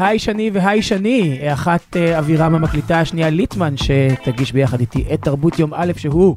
היי שני והי שני, אחת אה, אבירם המקליטה, השנייה ליטמן, שתגיש ביחד איתי את תרבות יום א', שהוא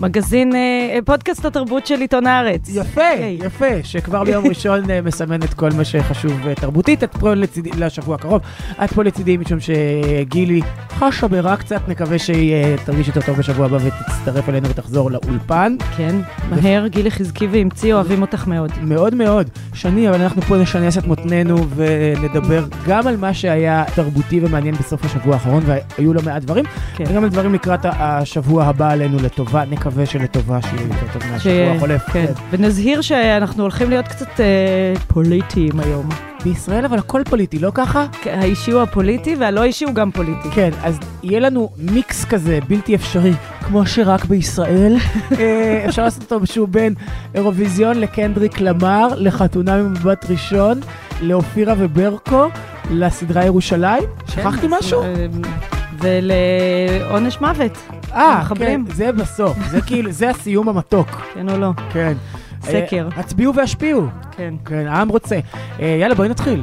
מגזין, אה, פודקאסט התרבות של עיתון הארץ. יפה, היי. יפה, שכבר ביום ראשון אה, מסמן את כל מה שחשוב אה, תרבותית. את פה לצידי, לשבוע הקרוב, את פה לצידי משום שגילי חשה ברע קצת, נקווה שהיא אה, תרגיש יותר טוב בשבוע הבא ותצטרף אלינו ותחזור לאולפן. כן, מהר, גילי חזקי ואמצי, אוהבים אותך מאוד. מאוד מאוד. שני, אבל אנחנו פה נשנס את מותנינו ונדבר גם על מה שהיה תרבותי ומעניין בסוף השבוע האחרון, והיו לא מעט דברים, כן. וגם על דברים לקראת השבוע הבא עלינו לטובה, נקווה שלטובה שיהיה יותר טוב מהשבוע החולף. כן, ונזהיר שאנחנו הולכים להיות קצת אה, פוליטיים היום. בישראל אבל הכל פוליטי, לא ככה? כן, האישי הוא הפוליטי והלא אישי הוא גם פוליטי. כן, אז יהיה לנו מיקס כזה בלתי אפשרי, כמו שרק בישראל. אה, אפשר לעשות אותו שהוא בין אירוויזיון לקנדריק למר, לחתונה ממבט ראשון, לאופירה וברקו, לסדרה ירושלים. שכחתי כן, משהו? ולעונש מוות, אה, כן. זה בסוף, זה כאילו, זה הסיום המתוק. כן או לא? כן. סקר. אה, הצביעו והשפיעו. כן. כן, העם רוצה. אה, יאללה, בואי נתחיל.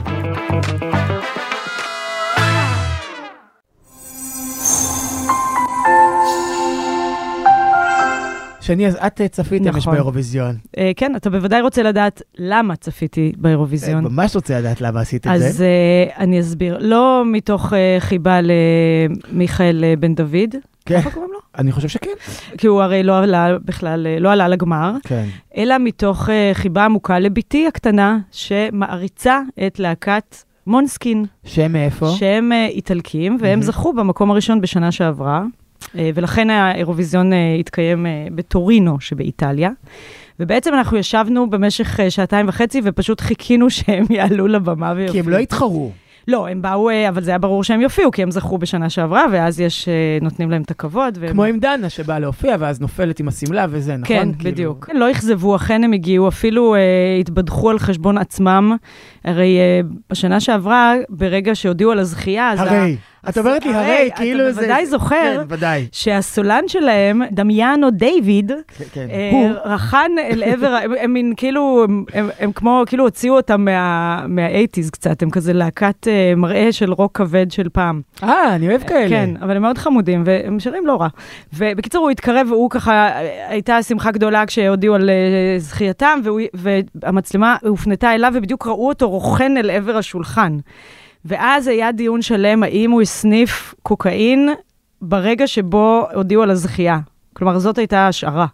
שני, אז את אה, צפית אמש נכון. באירוויזיון. אה, כן, אתה בוודאי רוצה לדעת למה צפיתי אה, באירוויזיון. ממש רוצה לדעת למה עשית את זה. אז uh, אני אסביר. לא מתוך uh, חיבה למיכאל uh, בן דוד, כן, ככה קוראים לו? אני חושב שכן. כי הוא הרי לא עלה בכלל, אה, לא עלה לגמר, כן. אלא מתוך uh, חיבה עמוקה לבתי הקטנה, שמעריצה את להקת מונסקין, שם מאיפה? שהם uh, איטלקים, והם מהמם. זכו במקום הראשון בשנה שעברה, ולכן האירוויזיון uh, התקיים uh, בטורינו שבאיטליה. ובעצם אנחנו ישבנו במשך שעתיים וחצי ופשוט חיכינו שהם יעלו לבמה ויופיעו. כי הם לא התחרו. לא, הם באו, אה, אבל זה היה ברור שהם יופיעו, כי הם זכו בשנה שעברה, ואז יש, אה, נותנים להם את הכבוד. והם... כמו עם דנה שבאה להופיע, ואז נופלת עם השמלה וזה, נכון? כן, כאילו- בדיוק. לא אכזבו, אכן הם הגיעו, אפילו אה, התבדחו על חשבון עצמם. הרי אה, בשנה שעברה, ברגע שהודיעו על הזכייה, אז... ה- הרי. את אומרת לי הרי, אתה כאילו זה... בוודאי זוכר. כן. שהסולן שלהם, דמיאנו דיוויד, כן, כן. אה. רחן אל עבר, הם, מין כאילו, הם, כמו, כאילו הוציאו אותם מה- מה-80's קצת, הם כזה להקת אה, מראה של רוק כבד של פעם. אה, אני אוהב כאלה. כן, אבל הם מאוד חמודים, והם שרים לא רע. ובקיצור, הוא התקרב, והוא ככה, הייתה שמחה גדולה כשהודיעו על אה, זכייתם, והמצלמה הופנתה אליו, ובדיוק ראו אותו רוכן אל עבר השולחן. ואז היה דיון שלם, האם הוא הסניף קוקאין ברגע שבו הודיעו על הזכייה. כלומר, זאת הייתה ההשערה.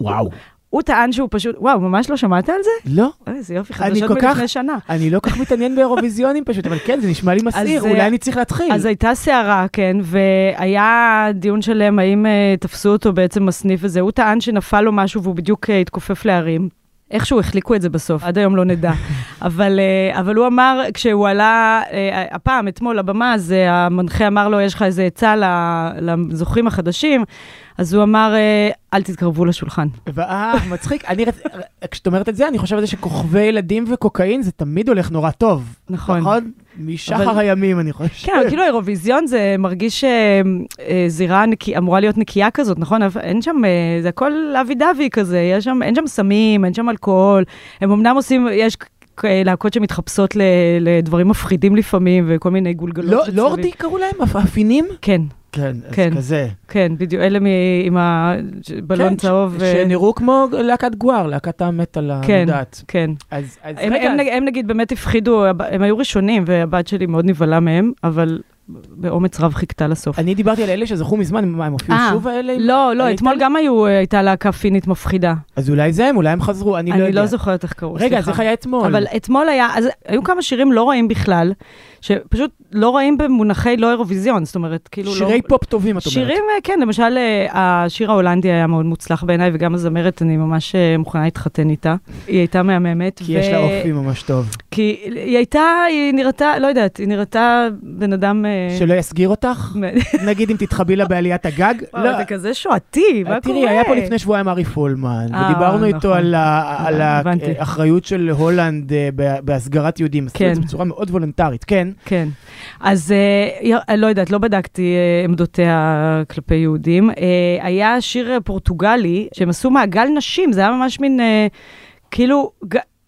וואו. הוא טען שהוא פשוט, וואו, ממש לא שמעת על זה? לא. אה, איזה יופי, חדשות מלפני שנה. אני לא כך מתעניין באירוויזיונים פשוט, אבל כן, זה נשמע לי מסעיר, אז, אולי אה, אני צריך להתחיל. אז הייתה סערה, כן, והיה דיון שלם האם uh, תפסו אותו בעצם בסניף הזה. הוא טען שנפל לו משהו והוא בדיוק התכופף להרים. איכשהו החליקו את זה בסוף, עד היום לא נדע. אבל, uh, אבל הוא אמר, כשהוא עלה, uh, הפעם, אתמול, לבמה, אז uh, המנחה אמר לו, יש לך איזה עצה ל- לזוכים החדשים, אז הוא אמר, uh, אל תתקרבו לשולחן. אה, מצחיק. אני. כשאת אומרת את זה, אני חושב על זה שכוכבי ילדים וקוקאין זה תמיד הולך נורא טוב. נכון. נכון? משחר אבל- הימים, אני חושב. כן, כאילו האירוויזיון זה מרגיש אה, אה, זירה נקי, אמורה להיות נקייה כזאת, נכון? אין שם, אה, זה הכל אבי דבי כזה, יש שם, אין שם סמים, אין שם אלכוהול. הם אמנם עושים, יש להקות שמתחפשות לדברים מפחידים לפעמים, וכל מיני גולגלות. לא-. לורדי קראו להם? אפיניים? כן, כן, אז כן. כזה. כן, בדיוק, אלה מ- עם הבלון כן, צהוב. ש- ו- שנראו כמו להקת גואר, להקת המטאל כן, המודעת. כן. אז אז הם, רגע, הם, נג- הם נגיד באמת הפחידו, הם היו ראשונים, והבת שלי מאוד נבהלה מהם, אבל באומץ רב חיכתה לסוף. אני דיברתי על אלה שזכו מזמן, מה, הם הופיעו אה, שוב האלה? לא, לא? אתמול גם היו, אה, הייתה להקה פינית מפחידה. אז אולי זה הם, אולי הם חזרו, אני לא יודע. אני לא זוכרת איך קראו, רגע, אז סליחה. איך היה אתמול? אבל אתמול היה, אז היו כמה שירים לא רעים בכלל, שפשוט לא רעים במונחי לא אירוויזיון, זאת אומרת, כאילו לא... שירי פופ טובים, את אומרת. שירים, אה, כן, למשל, אה, השיר ההולנדי היה מאוד מוצלח בעיניי, וגם הזמרת, אני ממש אה, מוכנה להתחתן איתה. היא הייתה מהממת. כי יש לה אופי ממש טוב. כי היא הייתה, היא נראתה, לא יודעת, היא נראתה בן אדם... שלא יסגיר אותך? נגיד אם תתחבי לה בעליית הגג? וואו, אתה כזה שועתי, מה קורה? תראי, היה פה לפני שבועיים ארי פולמן, ודיברנו איתו נכון. על. האחריות של הולנד בהסגרת יהודים. כן. זה בצורה מאוד וולונטרית, כן. כן. אז אה, י- לא יודעת, לא בדקתי אה, עמדותיה כלפי יהודים. אה, היה שיר אה, פורטוגלי, שהם עשו מעגל נשים, זה היה ממש מין, אה, כאילו,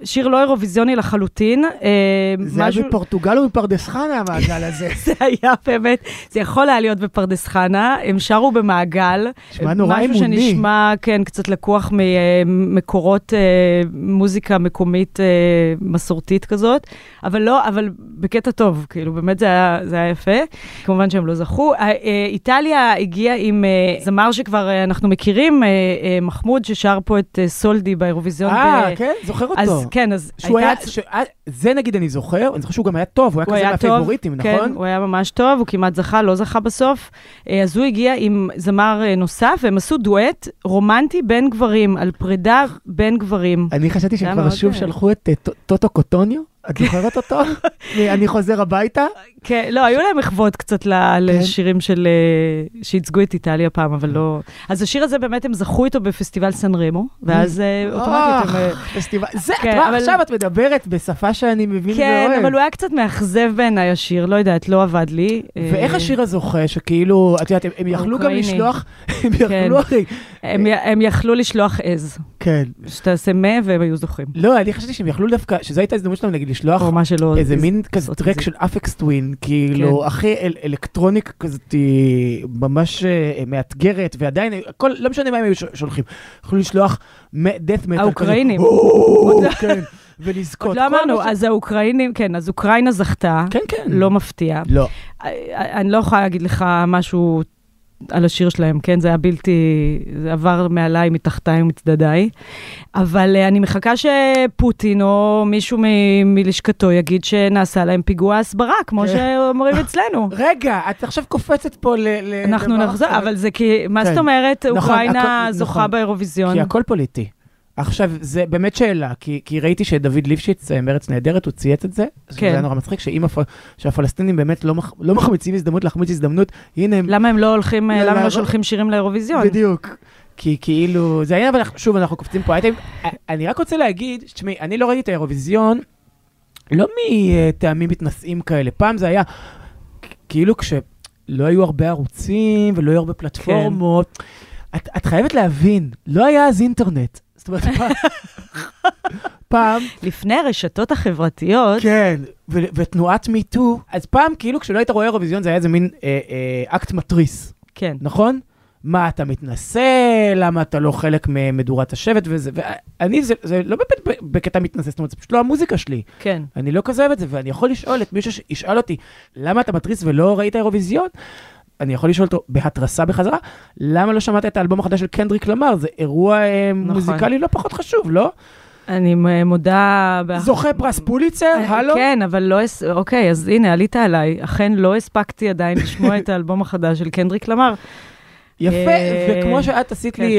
שיר לא אירוויזיוני לחלוטין. אה, זה היה בפורטוגל או בפרדס חנה, המעגל הזה. זה היה באמת, זה יכול היה להיות בפרדס חנה, הם שרו במעגל. נשמע נורא אמוני. משהו שנשמע, כן, קצת לקוח ממקורות אה, מוזיקה מקומית אה, מסורתית כזאת, אבל לא, אבל בקטע טוב, כאילו, באמת זה היה, זה היה יפה. כמובן שהם לא זכו. איטליה הגיעה עם זמר שכבר אנחנו מכירים, מחמוד, ששר פה את סולדי באירוויזיון. אה, כן? זוכר אותו. אז כן, אז הייתה... היה, ש... זה נגיד אני זוכר, אני זוכר שהוא גם היה טוב, הוא היה הוא כזה מהפייבוריטים, נכון? כן, הוא היה ממש טוב, הוא כמעט זכה, לא זכה בסוף. אה, אז הוא הגיע עם זמר אה, נוסף, והם עשו דואט רומנטי בין גברים, על פרידה בין גברים. אני חשבתי שהם כבר שוב שלחו את אה, טוטו קוטוניו. את זוכרת אותו? אני חוזר הביתה? כן, לא, היו להם מחוות קצת כן. לשירים של... אה, שייצגו את איטליה פעם, אבל לא... אז השיר הזה, באמת, הם זכו איתו בפסטיבל סן רמו, ואז אה, אוטומטית הם... אה, פסטיבל... זה, את כן, רואה, עכשיו את מדברת בשפה שאני מבין ואוהב. כן, אבל הוא היה קצת מאכזב בעיניי, השיר, לא יודעת, לא עבד לי. ואיך השיר הזוכה, שכאילו, את יודעת, הם יכלו גם לשלוח... הם יכלו, אחי... הם יכלו לשלוח עז. כן. שתעשה מה והם היו זוכים. לא, אני חשבתי שהם יכלו דווקא, שזו הייתה הזדמנות שלהם, נגיד, לשלוח איזה מין כזה טרק של אפקס טווין, כאילו, כן. הכי אלקטרוניק כזאת, ממש אה, מאתגרת, ועדיין, הכל, לא משנה מה הם היו שולחים. יכלו לשלוח death metal. האוקראינים. כן. ולזכות. עוד לא אמרנו, אז האוקראינים, כן, אז אוקראינה זכתה. כן, כן. לא מפתיע. לא. אני לא יכולה להגיד לך משהו על השיר שלהם, כן? זה היה בלתי, זה עבר מעליי, מתחתיי ומצדדיי. אבל uh, אני מחכה שפוטין או מישהו מ- מלשכתו יגיד שנעשה להם פיגוע הסברה, כמו כן. שאומרים אצלנו. רגע, את עכשיו קופצת פה ל... ל- אנחנו נחזור, אבל זה כי, מה כן. זאת אומרת, נכון, אוקראינה זוכה נכון, באירוויזיון? כי הכל פוליטי. עכשיו, זה באמת שאלה, כי, כי ראיתי שדוד ליפשיץ, אה, מרץ נהדרת, הוא צייץ את זה. כן. זה היה נורא מצחיק, שאם הפ... שהפלסטינים באמת לא, מח... לא מחמיצים הזדמנות להחמיץ הזדמנות, הנה הם... למה הם לא הולכים, אה, למה הם לא שולחים שירים לאירוויזיון? בדיוק. כי כאילו, זה היה, אבל שוב, אנחנו קופצים פה אייטם. אני רק רוצה להגיד, תשמעי, אני לא ראיתי את האירוויזיון, לא מטעמים מתנשאים כאלה. פעם זה היה, כאילו כשלא היו הרבה ערוצים ולא היו הרבה פלטפורמות. כן. את, את חייבת להבין, לא היה אז אינטרנט. זאת אומרת, פעם... לפני הרשתות החברתיות. כן, ותנועת מיטו, אז פעם, כאילו, כשלא היית רואה אירוויזיון, זה היה איזה מין אה, אה, אקט מתריס. כן. נכון? מה, אתה מתנשא? למה אתה לא חלק ממדורת השבט וזה? ואני, זה, זה לא באמת בקטע מתנשא, זאת אומרת, זה פשוט לא המוזיקה שלי. כן. אני לא כזה אוהב את זה, ואני יכול לשאול את מישהו שישאל אותי, למה אתה מתריס ולא ראית אירוויזיון? אני יכול לשאול אותו בהתרסה בחזרה, למה לא שמעת את האלבום החדש של קנדריק למר? זה אירוע אה, נכון. מוזיקלי לא פחות חשוב, לא? אני מודה... זוכה פרס פוליצר, אה, הלו? כן, אבל לא... אוקיי, אז הנה, עלית עליי. אכן לא הספקתי עדיין לשמוע את האלבום החדש של קנדריק למר. יפה, אה, וכמו שאת עשית לי...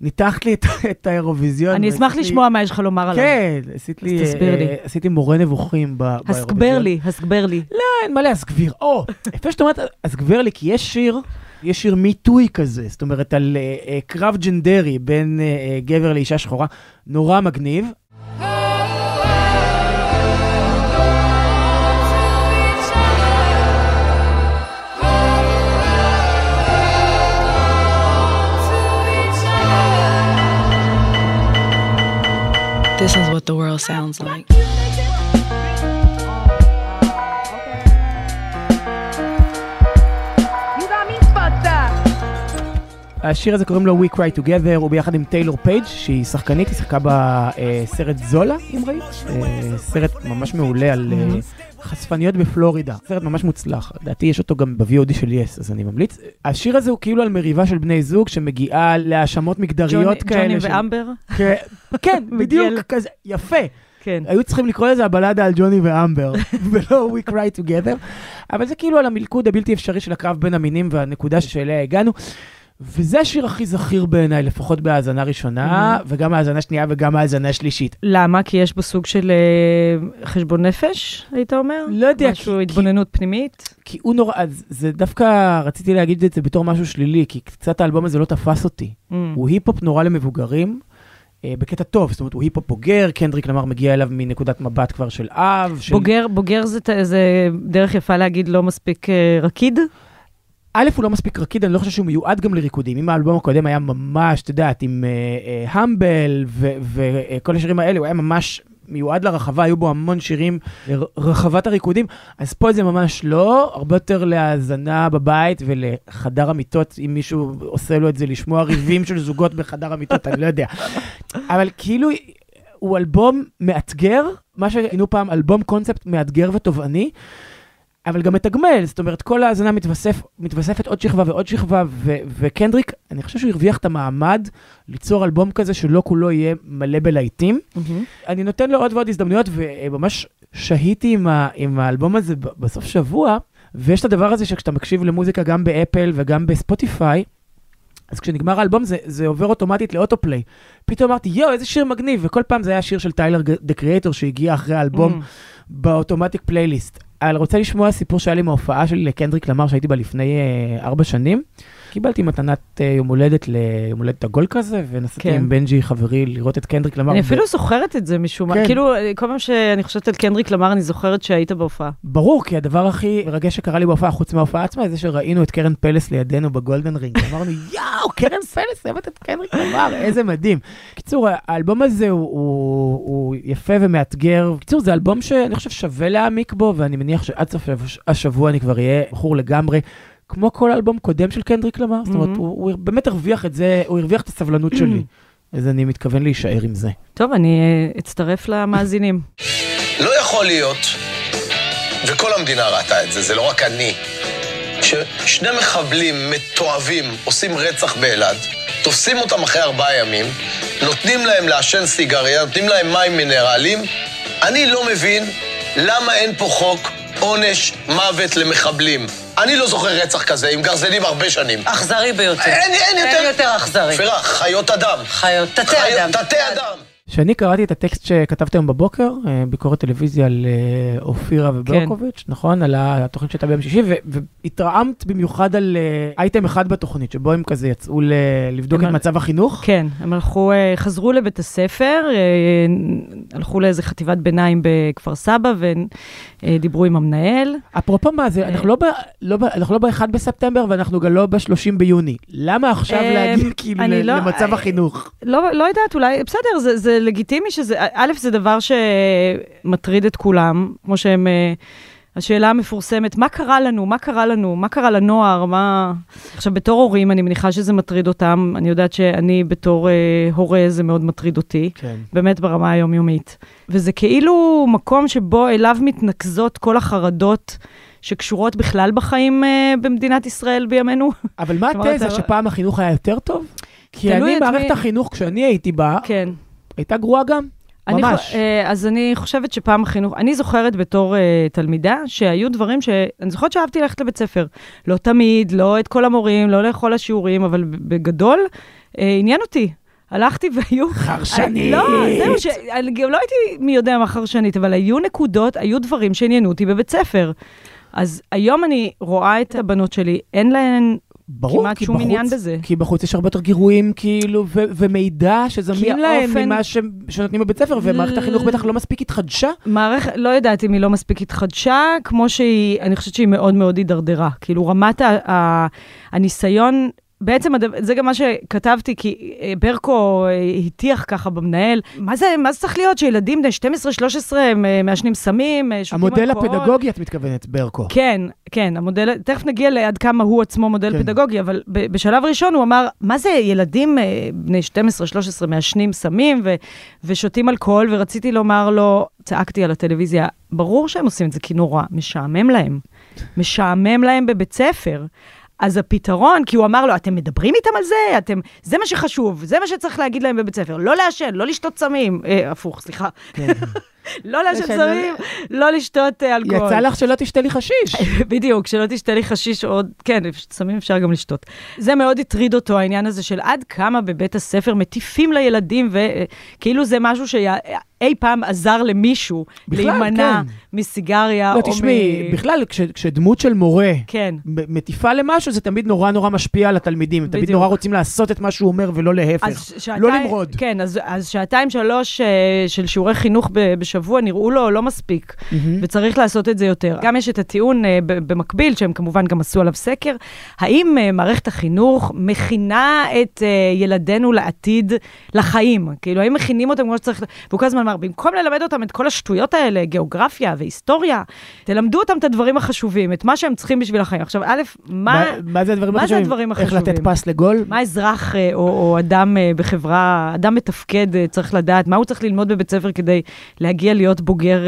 ניתחת לי את, את האירוויזיון. אני אשמח לשמוע מה יש לך לומר עליו. כן, עשית לי, תסביר לי. עשיתי מורה נבוכים באירוויזיון. הסגבר לי, הסגבר לי. לא, אין מה להסגביר. או, יפה שאת אומרת הסגבר לי, כי יש שיר, יש שיר מיטוי כזה, זאת אומרת, על uh, uh, קרב ג'נדרי בין uh, גבר לאישה שחורה, נורא מגניב. This is what the world sounds like. השיר הזה קוראים לו We Cry Together, הוא ביחד עם טיילור פייג' שהיא שחקנית, היא שיחקה בסרט זולה, אם ראית, אה, סרט ממש מעולה על אה, חשפניות בפלורידה, סרט ממש מוצלח, לדעתי יש אותו גם ב-VOD של יס, אז אני ממליץ. השיר הזה הוא כאילו על מריבה של בני זוג שמגיעה להאשמות מגדריות כאלה. ג'וני ואמבר? כן, בדיוק, כזה, יפה. כן. היו צריכים לקרוא לזה הבלדה על ג'וני ואמבר, ולא We Cry Together, אבל זה כאילו על המלכוד הבלתי אפשרי של הקרב בין המינים והנקודה שאליה הגענו. וזה השיר הכי זכיר בעיניי, לפחות בהאזנה ראשונה, mm-hmm. וגם בהאזנה שנייה וגם בהאזנה שלישית. למה? כי יש בו סוג של uh, חשבון נפש, היית אומר? לא יודע. משהו, כי, התבוננות פנימית? כי הוא נורא, אז זה דווקא, רציתי להגיד את זה בתור משהו שלילי, כי קצת האלבום הזה לא תפס אותי. Mm. הוא היפ-הופ נורא למבוגרים. Uh, בקטע טוב, זאת אומרת, הוא היפ-הופ בוגר, קנדריק למר מגיע אליו מנקודת מבט כבר של אב. של... בוגר, בוגר זה, זה דרך יפה להגיד לא מספיק uh, רקיד? א', הוא לא מספיק רקיד, אני לא חושב שהוא מיועד גם לריקודים. אם האלבום הקודם היה ממש, את יודעת, עם המבל uh, uh, וכל השירים האלה, הוא היה ממש מיועד לרחבה, היו בו המון שירים, רחבת הריקודים, אז פה זה ממש לא, הרבה יותר להאזנה בבית ולחדר המיטות, אם מישהו עושה לו את זה, לשמוע ריבים של זוגות בחדר המיטות, אני לא יודע. אבל כאילו, הוא אלבום מאתגר, מה שהיינו פעם אלבום קונספט מאתגר ותובעני. אבל גם מתגמל, זאת אומרת, כל ההאזנה מתווסף, מתווספת עוד שכבה ועוד שכבה, ו- וקנדריק, אני חושב שהוא הרוויח את המעמד ליצור אלבום כזה שלא כולו יהיה מלא בלהיטים. אהמ. אני נותן לו עוד ועוד הזדמנויות, וממש שהיתי עם, ה- עם האלבום הזה בסוף שבוע, ויש את הדבר הזה שכשאתה מקשיב למוזיקה גם באפל וגם בספוטיפיי, אז כשנגמר האלבום זה, זה עובר אוטומטית ל autoplay. פתאום אמרתי, יואו, איזה שיר מגניב, וכל פעם זה היה שיר של טיילר דה קריאטור שהגיע אחרי האלבום אמ. ב automatic playlist. אני רוצה לשמוע סיפור שהיה לי מההופעה שלי לקנדריק למר שהייתי בה לפני אה, ארבע שנים. קיבלתי מתנת אה, יום הולדת ליום הולדת עגול כזה, ונסעתי כן. עם בנג'י חברי לראות את קנדריק למר. אני אפילו זוכרת את זה משום מה, כן. כאילו, כל פעם שאני חושבת על קנדריק למר, אני זוכרת שהיית בהופעה. ברור, כי הדבר הכי מרגש שקרה לי בהופעה, חוץ מההופעה עצמה, זה שראינו את קרן פלס לידינו ב golden ring. אמרנו, יואו, קרן פלס, אוהבת את קנדריק למר, איזה מדהים. קיצור, האלבום הזה הוא, הוא, הוא יפה ומאתגר. קיצור, זה אלבום שאני חושב שווה להעמיק בו, ואני מניח שעד סוף השבוע אני כבר אהיה בחור לגמרי. כמו כל אלבום קודם של קנדריק למר, זאת אומרת, mm-hmm. הוא, באמת הרוויח את זה, הוא הרוויח את הסבלנות שלי. אז אני מתכוון להישאר עם זה. טוב, אני אה, אצטרף למאזינים. לא יכול להיות, וכל המדינה ראתה את זה, זה לא רק אני, ששני מחבלים מתועבים עושים רצח באלעד, תופסים אותם אחרי ארבעה ימים, נותנים להם לעשן סיגריה, נותנים להם מים מינרליים. אני לא מבין למה אין פה חוק עונש מוות למחבלים. אני לא זוכר רצח כזה, עם גרזנים הרבה שנים. אכזרי ביותר. אין, אין יותר... אין יותר אכזרי. פירה, חיות אדם. חיות, תתי אדם. תתי אדם. כשאני קראתי את הטקסט שכתבת היום בבוקר, אה, ביקורת טלוויזיה על אה, אופירה וברקוביץ', כן. נכון? על התוכנית שהייתה ביום שישי, והתרעמת במיוחד על אה, אייטם אחד בתוכנית, שבו הם כזה יצאו לבדוק את מצב החינוך. כן, הם הלכו, חזרו לבית הספר, הלכו לאיזה חטיבת ביניים בכפר סבא, ודיברו עם המנהל. אפרופו מה זה, אנחנו לא, ב, לא, ב, אנחנו לא ב-1 בספטמבר ואנחנו גם לא ב-30 ביוני. למה עכשיו להגיד כאילו לא, למצב החינוך? לא, לא יודעת, אולי, בסדר, זה, זה לגיטימי שזה, א', זה דבר שמטריד את כולם, כמו שהם... אה, השאלה המפורסמת, מה קרה לנו? מה קרה לנו? מה קרה לנוער? מה... עכשיו, בתור הורים, אני מניחה שזה מטריד אותם. אני יודעת שאני בתור אה, הורה, זה מאוד מטריד אותי. כן. באמת ברמה היומיומית. וזה כאילו מקום שבו אליו מתנקזות כל החרדות שקשורות בכלל בחיים אה, במדינת ישראל בימינו. אבל מה התזה, שפעם החינוך היה יותר טוב? כי אני, מערכת מי... החינוך, כשאני הייתי בה, כן. הייתה גרועה גם. ממש. אני, אז אני חושבת שפעם החינוך, אני זוכרת בתור uh, תלמידה שהיו דברים שאני זוכרת שאהבתי ללכת לבית ספר. לא תמיד, לא את כל המורים, לא לכל השיעורים, אבל בגדול uh, עניין אותי. הלכתי והיו... חרשנית. לא, זהו, שאני גם לא הייתי מי יודע מה חרשנית, אבל היו נקודות, היו דברים שעניינו אותי בבית ספר. אז היום אני רואה את הבנות שלי, אין להן ברור, כמעט שום בחוץ, עניין בזה. כי בחוץ יש הרבה יותר גירויים, כאילו, ו- ומידע שזמין להם האופן... ממה ש- שנותנים בבית ספר, ומערכת החינוך בטח לא מספיק התחדשה. מערכת, לא יודעת אם היא לא מספיק התחדשה, כמו שהיא, אני חושבת שהיא מאוד מאוד הידרדרה. כאילו, רמת ה- ה- הניסיון בעצם זה גם מה שכתבתי, כי אה, ברקו אה, הטיח ככה במנהל. מה זה, מה זה צריך להיות שילדים בני 12-13 אה, מעשנים סמים, שותים אלכוהול? המודל הפדגוגי, את מתכוונת, ברקו. כן, כן, המודל, תכף נגיע לעד כמה הוא עצמו מודל כן. פדגוגי, אבל בשלב ראשון הוא אמר, מה זה ילדים בני 12-13 מעשנים סמים ו, ושותים אלכוהול, ורציתי לומר לו, צעקתי על הטלוויזיה, ברור שהם עושים את זה כי נורא משעמם להם. משעמם להם בבית ספר. אז הפתרון, כי הוא אמר לו, אתם מדברים איתם על זה? אתם, זה מה שחשוב, זה מה שצריך להגיד להם בבית ספר. לא לעשן, לא לשתות סמים. אה, הפוך, סליחה. כן. לא לעשן סמים, לא לשתות אה, אלכוהול. יצא לך שלא תשתה לי חשיש. בדיוק, שלא תשתה לי חשיש עוד, כן, סמים אפשר גם לשתות. זה מאוד הטריד אותו, העניין הזה של עד כמה בבית הספר מטיפים לילדים, וכאילו זה משהו שאי פעם עזר למישהו להימנע כן. מסיגריה לא, או תשמעי, מ... בכלל, כש, כשדמות של מורה כן. מטיפה למשהו, זה תמיד נורא נורא משפיע על התלמידים. בדיוק. תמיד נורא רוצים לעשות את מה שהוא אומר ולא להפך. לא למרוד. כן, אז, אז שעתיים, שלוש אה, של שיעורי חינוך ב, בשבוע נראו לו לא מספיק, מהמם. וצריך לעשות את זה יותר. גם יש את הטיעון ב- במקביל, שהם כמובן גם עשו עליו סקר, האם אה, מערכת החינוך מכינה את אה, ילדינו לעתיד, לחיים? כאילו, האם מכינים אותם כמו שצריך? והוא כל הזמן אמר, במקום ללמד אותם את כל השטויות האלה, גיאוגרפיה והיסטוריה, תלמדו אותם את הדברים החשובים, את מה שהם צריכים בשביל החיים. עכשיו, א', מה... מה זה הדברים מה זה החשובים? הדברים איך לתת החשובים? פס לגול? מה אזרח אה, או, או אדם אה, בחברה, אדם מתפקד אה, צריך לדעת? מה הוא צריך ללמוד בבית ספר כדי להגיע להיות בוגר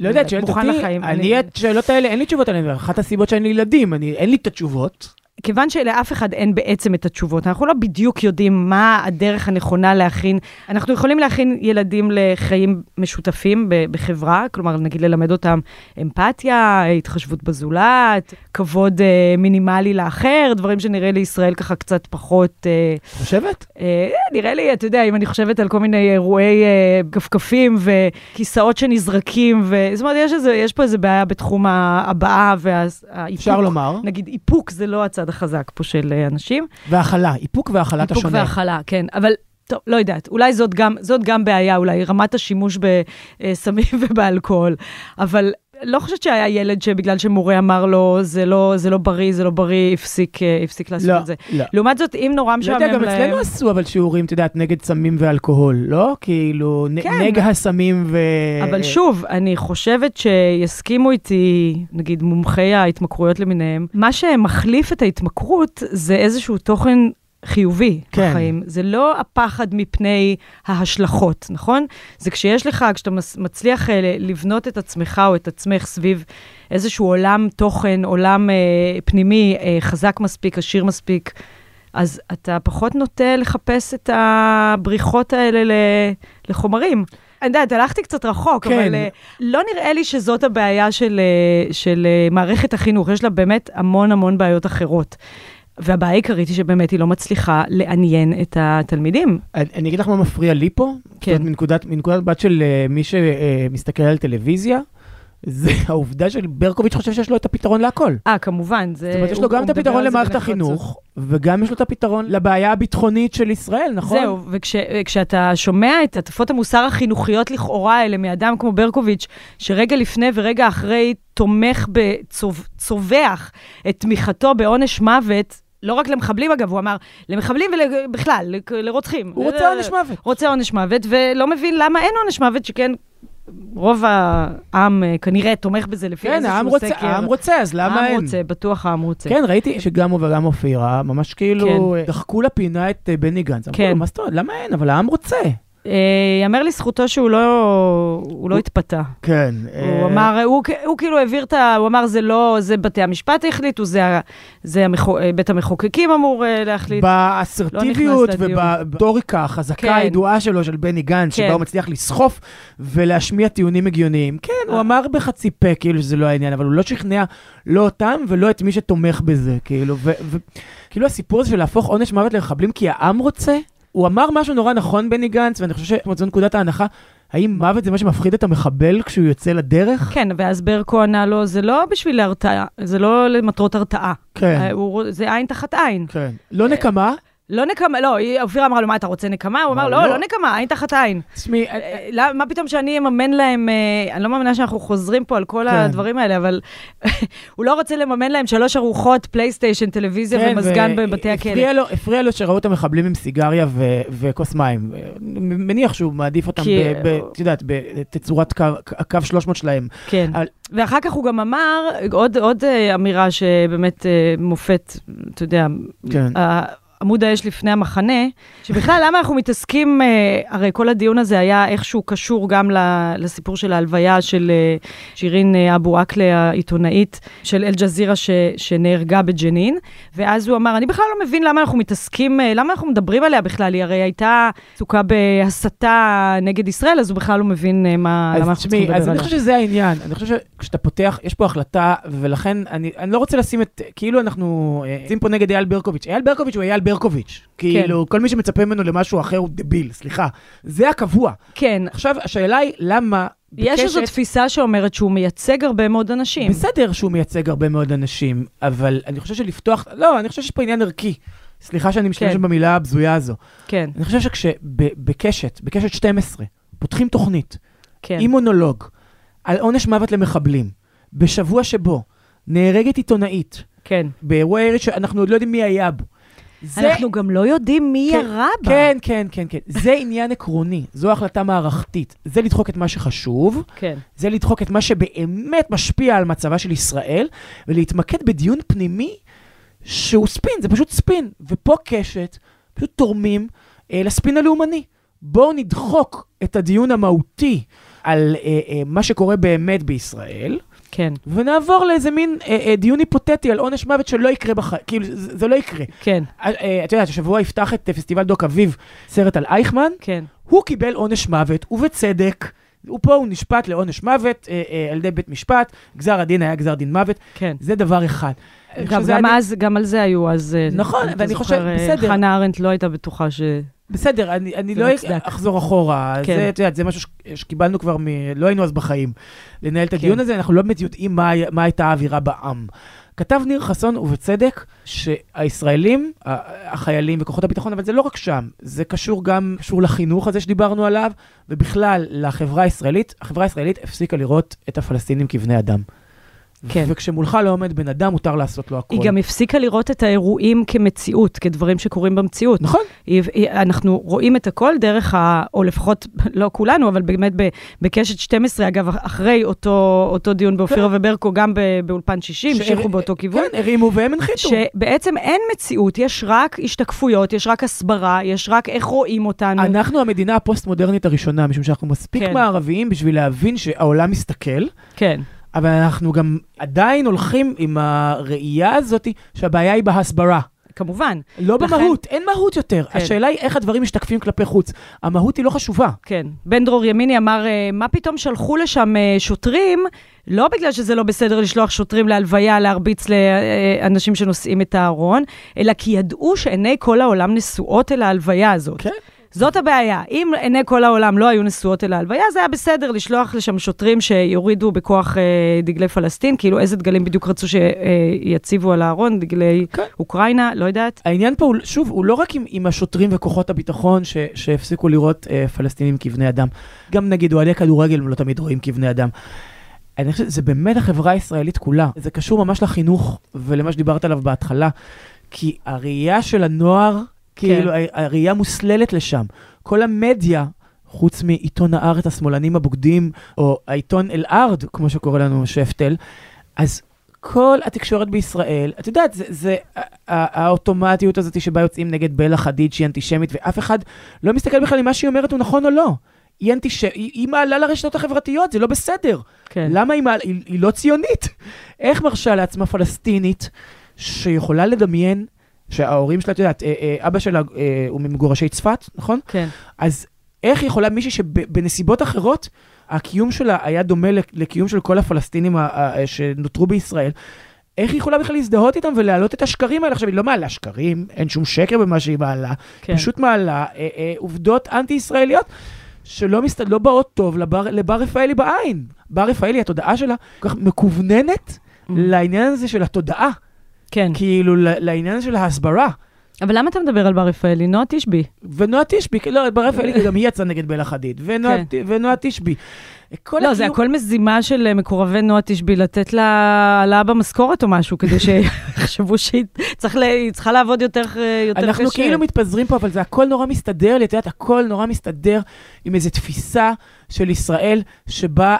לא יודע, את שואלת אותי, לחיים? אני את השאלות האלה, אין לי תשובות עליהן, אחת הסיבות שאין לי ילדים, אני- אין לי את התשובות. כיוון שלאף אחד אין בעצם את התשובות, אנחנו לא בדיוק יודעים מה הדרך הנכונה להכין. אנחנו יכולים להכין ילדים לחיים משותפים בחברה, כלומר, נגיד ללמד אותם אמפתיה, התחשבות בזולת, כבוד אה, מינימלי לאחר, דברים שנראה לישראל ככה קצת פחות... אה, חושבת? אה, נראה לי, אתה יודע, אם אני חושבת על כל מיני אירועי אה, כפכפים וכיסאות שנזרקים, ו... זאת אומרת, יש, איזה, יש פה איזה בעיה בתחום ההבעה והאיפוק. אפשר לומר. נגיד, איפוק זה לא הצד החזק פה של אה, אנשים. והכלה, איפוק והכלת איפוק השונה. והכלה, כן. אבל, טוב, לא יודעת, אולי זאת גם, זאת גם בעיה, אולי רמת השימוש בסמים ובאלכוהול. אבל לא חושבת שהיה ילד שבגלל שמורה אמר לו, זה לא, זה לא בריא, זה לא בריא, הפסיק, אה, הפסיק לעשות לא, את זה. לא. לעומת זאת, אם נורא לא משעמם יודע, להם... גם אצלנו עשו אבל שיעורים, את יודעת, נגד סמים ואלכוהול, לא? כאילו, כן. נגע הסמים ו... אבל שוב, אני חושבת שיסכימו איתי, נגיד, מומחי ההתמכרויות למיניהם, מה שמחליף את ההתמכרות זה איזשהו תוכן חיובי כן. בחיים. זה לא הפחד מפני ההשלכות, נכון? זה כשיש לך, כשאתה מצליח אה, לבנות את עצמך או את עצמך סביב איזשהו עולם תוכן, עולם אה, פנימי אה, חזק מספיק, עשיר מספיק, אז אתה פחות נוטה לחפש את הבריחות האלה ל- לחומרים. אני יודעת, הלכתי קצת רחוק, כן. אבל uh, לא נראה לי שזאת הבעיה של, uh, של uh, מערכת החינוך. יש לה באמת המון המון בעיות אחרות. והבעיה העיקרית היא שבאמת היא לא מצליחה לעניין את התלמידים. אני, אני אגיד לך מה מפריע לי פה. כן. זאת מנקודת, מנקודת בת של uh, מי שמסתכל על טלוויזיה, זה העובדה שברקוביץ' חושב שיש לו את הפתרון להכל. אה, כמובן, זה... זאת אומרת, יש לו הוא- גם הוא את הפתרון למערכת. החינוך, וגם יש לו את הפתרון לבעיה הביטחונית של ישראל, נכון? זהו, וכשאתה שומע את הטפות המוסר החינוכיות לכאורה האלה מאדם כמו ברקוביץ', שרגע לפני ורגע אחרי תומך בצווח את תמיכתו בעונש מוות, לא רק למחבלים אגב, הוא אמר, למחבלים ובכלל, לרוצחים. הוא רוצה עונש מוות. רוצה עונש מוות, ולא מבין למה אין עונש מוות, שכן רוב העם אה, כנראה תומך בזה לפי כן, איזשהו העם רוצה, סקר. העם רוצה, אז למה אין? העם רוצה, בטוח העם רוצה. כן, ראיתי שגם הוא וגם אופירה, ממש כאילו, כן. דחקו לפינה את אה, בני גנץ. אמרו כן. לו, מה זאת אומרת, למה אין? אבל העם רוצה. אה, יאמר לזכותו שהוא לא, הוא לא הוא- התפתה. כן. הוא אמר, הוא, הוא כאילו העביר את ה... הוא אמר, זה לא, זה בתי המשפט החליטו, זה, זה המחו, בית המחוקקים אמור אה, להחליט. באסרטיביות לא נכנס לדיון. ובדוריקה החזקה כן. הידועה שלו, של בני גנץ, כן. שבה הוא מצליח לסחוף ולהשמיע טיעונים הגיוניים. כן, הוא אה. אמר בחצי פה, כאילו שזה לא העניין, אבל הוא לא שכנע לא אותם ולא את מי שתומך בזה, כאילו. וכאילו הסיפור הזה של להפוך עונש מוות למחבלים כי העם רוצה, הוא אמר משהו נורא נכון, בני גנץ, ואני חושב שזו נקודת ההנחה. האם מוות זה מה שמפחיד את המחבל כשהוא יוצא לדרך? כן, ואז ברקו ענה לו, זה לא בשביל להרתעה, זה לא למטרות הרתעה. כן, אה, הוא, זה עין תחת עין. כן. לא נקמה, לא נקמה, לא, אופירה אמרה לו, מה, אתה רוצה נקמה? הוא אמר, לא, לא. לא נקמה, עין תחת עין. תשמעי, אה, למה- מה פתאום שאני אממן להם, אה, אני לא מאמינה שאנחנו חוזרים פה על כל כן. הדברים האלה, אבל הוא לא רוצה לממן להם שלוש ארוחות, פלייסטיישן, טלוויזיה כן, ומזגן בבתי הכלא. הפריע לו, שראו את המחבלים עם סיגריה וכוס מים. מניח שהוא מעדיף אותם, את יודעת, בתצורת קו- הקו 300 שלהם. כן. ואחר כך הוא גם אמר, עוד, אה, אמירה שבאמת אה, מופת, אתה יודע, כן. עמוד האש לפני המחנה, שבכלל, למה אנחנו מתעסקים, אה, הרי כל הדיון הזה היה איכשהו קשור גם לסיפור של ההלוויה של אה, שירין אה, אבו עקלה, העיתונאית של אל-ג'זירה, ש- שנהרגה בג'נין, ואז הוא אמר, אני בכלל לא מבין למה אנחנו מתעסקים, אה, למה אנחנו מדברים עליה בכלל, היא הרי הייתה עסוקה בהסתה נגד ישראל, אז הוא בכלל לא מבין אה, מה, למה אנחנו צריכים לדבר אז אני עליה. חושב שזה העניין. אני חושב שכשאתה פותח, יש פה החלטה, ולכן אני אני לא רוצה לשים את, כאילו אנחנו אה, פה נגד אייל ברקוביץ'. אייל ברקוביץ' הוא אייל ברקוביץ'. כאילו, כל מי שמצפה ממנו למשהו אחר הוא דביל, סליחה. זה הקבוע. כן, עכשיו, השאלה היא, למה יש איזו בקשת- תפיסה שאומרת שהוא מייצג הרבה מאוד אנשים. בסדר שהוא מייצג הרבה מאוד אנשים, אבל אני חושב שלפתוח, לא, אני חושב שיש פה עניין ערכי. סליחה שאני משתמש כן. במילה הבזויה הזו. כן. אני חושב שכשבקשת, בקשת 12, פותחים תוכנית, כן. עם מונולוג, על עונש מוות למחבלים, בשבוע שבו נהרגת עיתונאית, כן. באירוע ירי שאנחנו עוד לא יודעים מי היה בו. זה- אנחנו גם לא יודעים מי כן, ירה בה. כן, כן, כן, כן. זה עניין עקרוני, זו החלטה מערכתית. זה לדחוק את מה שחשוב, כן. זה לדחוק את מה שבאמת משפיע על מצבה של ישראל, ולהתמקד בדיון פנימי שהוא ספין, זה פשוט ספין. ופה קשת פשוט תורמים אה, לספין הלאומני. בואו נדחוק את הדיון המהותי על אה, אה, מה שקורה באמת בישראל, כן. ונעבור לאיזה מין אה, אה, דיון היפותטי על עונש מוות שלא יקרה בחיים, כאילו, זה, זה לא יקרה. כן. אה, אה, את יודעת, השבוע יפתח את אה, פסטיבל דוק אביב, סרט על אייכמן, כן. הוא קיבל עונש מוות, ובצדק. הוא פה, הוא נשפט לעונש מוות אה, אה, על ידי בית משפט, גזר הדין היה גזר דין מוות, כן. זה דבר אחד. גם, גם, אני- אז, גם על זה היו אז... אה, נכון, ואני חושב, אה, בסדר. חנה ארנדט לא הייתה בטוחה ש... בסדר, אני, אני לא מוצדק. אחזור אחורה, כן. זה, את יודעת, זה משהו ש- שקיבלנו כבר, מ... לא היינו אז בחיים, לנהל את הדיון כן. הזה, אנחנו לא באמת יודעים מה, מה הייתה האווירה בעם. כתב ניר חסון, ובצדק, שהישראלים, החיילים וכוחות הביטחון, אבל זה לא רק שם, זה קשור גם, קשור לחינוך הזה שדיברנו עליו, ובכלל לחברה הישראלית. החברה הישראלית הפסיקה לראות את הפלסטינים כבני אדם. כן. וכשמולך לא עומד בן אדם, מותר לעשות לו הכול. היא גם הפסיקה לראות את האירועים כמציאות, כדברים שקורים במציאות. נכון. היא, היא, אנחנו רואים את הכל דרך ה... או לפחות, לא כולנו, אבל באמת ב, בקשת 12, אגב, אחרי אותו, אותו דיון באופירה וברקו, גם ב, באולפן 60, ש- המשיכו באותו כיוון. כן, הרימו והם הנחיתו. שבעצם אין מציאות, יש רק השתקפויות, יש רק הסברה, יש רק איך רואים אותנו. אנחנו המדינה הפוסט-מודרנית הראשונה, משום שאנחנו מספיק כן. מערביים בשביל להבין שהעולם מסתכל, כן, אבל אנחנו גם עדיין הולכים עם הראייה הזאת שהבעיה היא בהסברה. כמובן. לא לכן- במהות, אין מהות יותר. כן. השאלה היא איך הדברים משתקפים כלפי חוץ. המהות היא לא חשובה. כן. בן דרור ימיני אמר, אה, מה פתאום שלחו לשם אה, שוטרים, לא בגלל שזה לא בסדר לשלוח שוטרים להלוויה, להרביץ לאנשים שנושאים את הארון, אלא כי ידעו שעיני כל העולם נשואות אל ההלוויה הזאת. כן. זאת הבעיה. אם עיני כל העולם לא היו נשואות אל ההלוויה, זה היה בסדר לשלוח לשם שוטרים שיורידו בכוח אה, דגלי פלסטין, כאילו איזה דגלים בדיוק רצו שיציבו על הארון, דגלי כן. אוקראינה, לא יודעת. העניין פה, הוא, שוב, הוא לא רק עם, עם השוטרים וכוחות הביטחון ש, שהפסיקו לראות אה, פלסטינים כבני אדם. גם נגיד אוהדי כדורגל לא תמיד רואים כבני אדם. אני חושב שזה באמת החברה הישראלית כולה. זה קשור ממש לחינוך ולמה שדיברת עליו בהתחלה. כי הראייה של הנוער, כאילו, ה- הראייה מוסללת לשם. כל המדיה, חוץ מעיתון הארץ השמאלנים הבוגדים, או העיתון אל-ארד, כמו שקורא לנו שפטל, אז כל התקשורת בישראל, את יודעת, זה, זה האוטומטיות הזאת שבה יוצאים נגד בלה חדיד שהיא אנטישמית, ואף אחד לא מסתכל בכלל אם מה שהיא אומרת הוא נכון או לא. היא אנטיש... היא, היא מעלה לרשתות החברתיות, זה לא בסדר. כן. למה היא, מעלה, היא, היא לא ציונית? איך מרשה לעצמה פלסטינית שיכולה לדמיין שההורים שלה, את יודעת, אה, אה, אבא שלה אה, הוא ממגורשי צפת, נכון? כן. אז איך יכולה מישהי שבנסיבות אחרות, הקיום שלה היה דומה לק- לקיום של כל הפלסטינים שנותרו בישראל, איך היא יכולה בכלל להזדהות איתם ולהעלות את השקרים האלה? עכשיו, היא לא מעלה שקרים, אין שום שקר במה שהיא מעלה, כן. פשוט מעלה אה, אה, עובדות אנטי-ישראליות. שלא מסת... לא באות טוב לבר, לבר רפאלי בעין. בר רפאלי, התודעה שלה כל כך מקווננת Mm. לעניין הזה של התודעה, כן. כאילו לעניין של ההסברה. אבל למה אתה מדבר על בר רפאלי? נועה תשבי. ונועה תשבי, לא, בר רפאלי גם היא יצאה נגד בלה חדיד, ונועה, כן. ונועה תשבי. כל לא, זה הקיום- הכל מזימה של אה, מקורבי נועה תשבי, לתת לה העלאה במשכורת או משהו, כדי שיחשבו שהיא צריכה לעבוד יותר אה, יותר קשה. אנחנו כאילו מתפזרים פה, אבל זה הכל נורא מסתדר לי, את יודעת, הכל נורא מסתדר עם איזו תפיסה של ישראל, שבה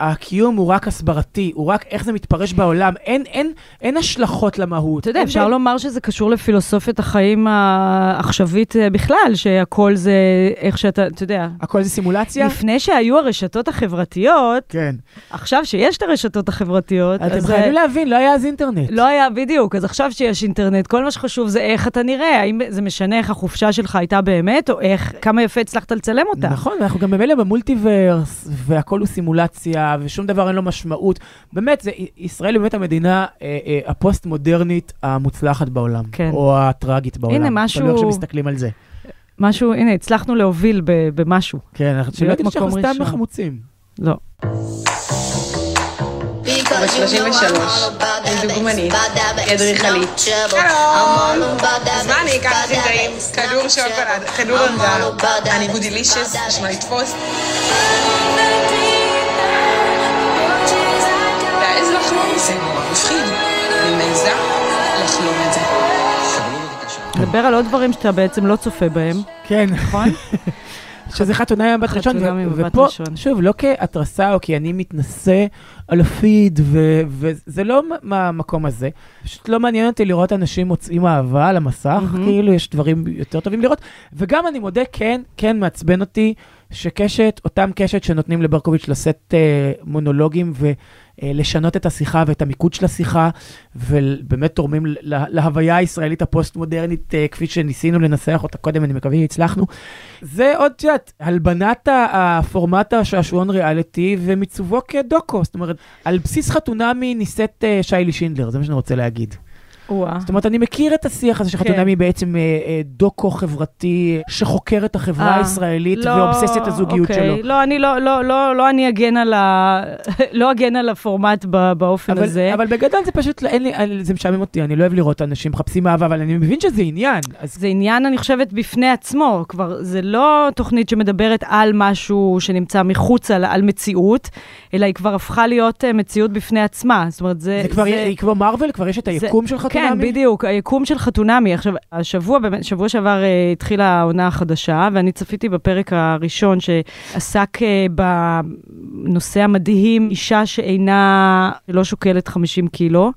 הקיום הוא רק הסברתי, הוא רק איך זה מתפרש בעולם, אין, אין, אין השלכות למהות. אתה יודע, אין אפשר ב- לומר שזה קשור לפילוסופיית החיים העכשווית אה, בכלל, שהכל זה איך שאתה, אתה יודע, הכל זה סימולציה? לפני שהיו הרשתות החברתיות, כן. עכשיו שיש את הרשתות החברתיות, אתם אז חייבים אה, להבין, לא היה אז אינטרנט. לא היה, בדיוק, אז עכשיו שיש אינטרנט, כל מה שחשוב זה איך אתה נראה, האם זה משנה איך החופשה שלך הייתה באמת, או איך, כמה יפה הצלחת לצלם אותה. נכון, אנחנו גם ממילא במולטיברס, והכל הוא סימולציה, ושום דבר אין לו משמעות. באמת, זה, ישראל היא באמת המדינה אה, אה, הפוסט-מודרנית המוצלחת בעולם. כן. או הטראגית בעולם. הנה, משהו- תלוי איך שמסתכלים על זה. משהו, הנה, הצלחנו להוביל ב- במשהו. כן, אנחנו- שלא להיות תגיד שאנחנו מקום סתם ראשון. חמוצים. לא. Because בת 33, אני דוגמנית, אדריכלית. שלום! אז מה אני אקח הכי טעים? כדור שוקולד, כדור הרגעה, אני בודילישס, יש מה לתפוס. להעז לחלום זה נורא מפחיד. אני מעיזה לחלום. נדבר על עוד דברים שאתה בעצם לא צופה בהם, כן. נכון? שזה חתונה עם בת ראשון, ופה, ראשון. שוב, לא כהתרסה או כי אני מתנשא על הפיד, ו- וזה לא מהמקום הזה. פשוט לא מעניין אותי לראות אנשים מוצאים אהבה על המסך. כאילו יש דברים יותר טובים לראות. וגם אני מודה, כן, כן מעצבן אותי שקשת, אותם קשת שנותנים לברקוביץ' לשאת אה, מונולוגים ולשנות את השיחה ואת המיקוד של השיחה, ובאמת תורמים ל- להוויה הישראלית הפוסט-מודרנית, אה, כפי שניסינו לנסח אותה קודם, אני מקווה שהצלחנו. זה עוד, את יודעת, הלבנת הפורמט השעשועון ריאליטי ומיצובו כדוקו. זאת אומרת, על בסיס חתונמי נישאת אה, שיילי שינדלר, זה מה שאני רוצה להגיד. זאת אומרת, אני מכיר את השיח הזה שחתונמי כן. בעצם אה, אה, דוקו חברתי שחוקר את החברה אה, הישראלית לא, ואובססיית הזוגיות אוקיי. שלו. לא, אני לא, לא, לא, לא אני אגן על ה... לא אגן על הפורמט באופן אבל, הזה. אבל בגדול זה פשוט, אין לי, זה משעמם אותי, אני לא אוהב לראות אנשים מחפשים אהבה, אבל אני מבין שזה עניין. אז זה עניין, אני חושבת, בפני עצמו. כבר, זה לא תוכנית שמדברת על משהו שנמצא מחוץ על, על מציאות, אלא היא כבר הפכה להיות מציאות בפני עצמה. זאת אומרת, זה... זה כבר, היא כמו מארוול, כבר יש את היקום של חתונמי? כן, בדיוק, היקום של חתונמי. עכשיו, השבוע, באמת, שבוע שעבר אה, התחילה העונה החדשה, ואני צפיתי בפרק הראשון שעסק אה, בנושא המדהים, אישה שאינה, לא שוקלת 50 קילו.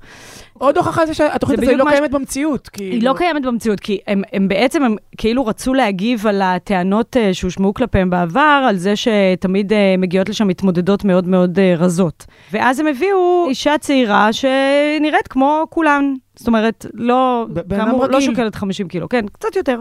עוד הוכחה זה שהתוכנית היא לא מה קיימת במציאות. כאילו. היא לא קיימת במציאות, כי הם, הם בעצם, הם כאילו רצו להגיב על הטענות אה, שהושמעו כלפיהם בעבר, על זה שתמיד אה, מגיעות לשם מתמודדות מאוד מאוד אה, רזות. ואז הם הביאו אישה צעירה שנראית כמו כולן. זאת אומרת, לא, כאמור, לא. שוקלת 50 קילו, כן, קצת יותר.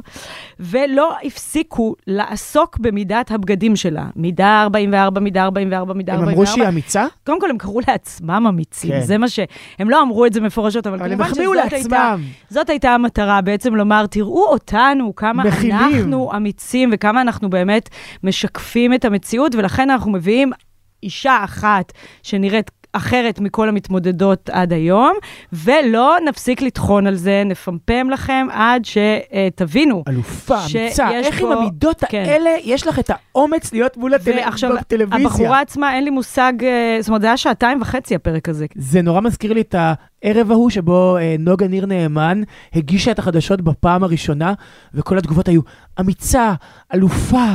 ולא הפסיקו לעסוק במידת הבגדים שלה. מידה 44, מידה 44, מידה הם 44. אמרו שהיא אמיצה? קודם כל, הם קראו לעצמם אמיצים, כן. זה מה ש... הם לא אמרו את זה מפורשות, אבל אבל הם כמובן שזאת הייתה... לעצמם. זאת הייתה המטרה, בעצם לומר, תראו אותנו, כמה מכילים. אנחנו אמיצים וכמה אנחנו באמת משקפים את המציאות, ולכן אנחנו מביאים אישה אחת שנראית אחרת מכל המתמודדות עד היום, ולא נפסיק לטחון על זה, נפמפם לכם עד שתבינו. אלופה, שיש אמיצה. איך עם פה- המידות כן. האלה יש לך את האומץ להיות מול הטל- ועכשיו? הבחורה עצמה, אין לי מושג, אה, זאת אומרת, זה היה שעתיים וחצי הפרק הזה. זה נורא מזכיר לי את הערב ההוא שבו אה, נוגה ניר נאמן הגישה את החדשות בפעם הראשונה, וכל התגובות היו אמיצה, אלופה.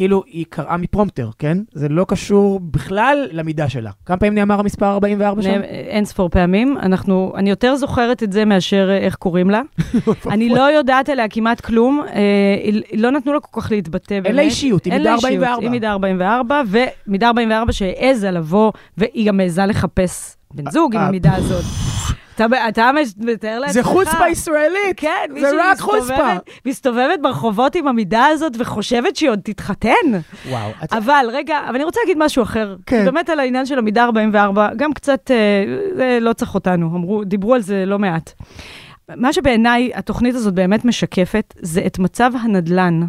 כאילו, היא קראה מפרומפטר, כן? זה לא קשור בכלל למידה שלה. כמה פעמים נאמר המספר 44 שם? אין ספור פעמים. אנחנו, אני יותר זוכרת את זה מאשר אה, איך קוראים לה. אני לא יודעת עליה כמעט כלום. אה, לא נתנו לה כל כך להתבטא באמת. אין לה אישיות, היא מידה לה אישיות, 44. היא מידה 44, ומידה 44 שהעזה לבוא, והיא גם העזה לחפש בן זוג עם אה, המידה הזאת. אתה, מתאר לעצמך. זה חוצפה ישראלית! כן, זה רק חוצפה! מסתובבת- מסתובבת ברחובות עם המידה הזאת וחושבת שהיא עוד תתחתן. וואו. את- אבל רגע, אבל אני רוצה להגיד משהו אחר. כן. באמת על העניין של המידה 44, גם קצת, אה, זה לא צריך אותנו, אמרו, דיברו על זה לא מעט. מה שבעיניי התוכנית הזאת באמת משקפת, זה את מצב הנדלן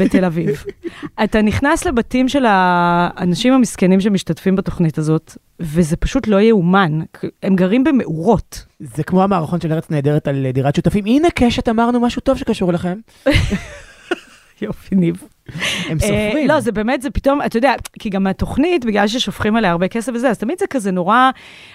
בתל אביב. אתה נכנס לבתים של האנשים המסכנים שמשתתפים בתוכנית הזאת, וזה פשוט לא יאומן. הם גרים במאורות. זה כמו המערכון של ארץ נהדרת על דירת שותפים. הנה קשת, אמרנו משהו טוב שקשור אליכם. יופי, ניב. הם אה, סופרים. לא, זה באמת, זה פתאום, אתה יודע, כי גם התוכנית, בגלל ששופכים עליה הרבה כסף וזה, אז תמיד זה כזה נורא,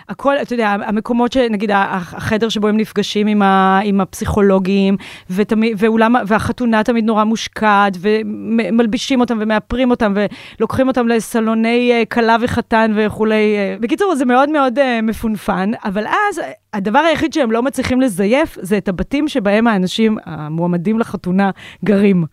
הכל, אתה יודע, המקומות שנגיד, ה- החדר שבו הם נפגשים עם, ה, עם הפסיכולוגים, ותמיד, ואולם, והחתונה תמיד נורא מושקעת, ומלבישים אותם ומאפרים אותם, ולוקחים אותם לסלוני אה, כלה וחתן וכולי. אה. בקיצור, זה מאוד מאוד מפונפן, אבל אז הדבר היחיד שהם לא מצליחים לזייף, זה את הבתים שבהם האנשים, המועמדים לחתונה, גרים.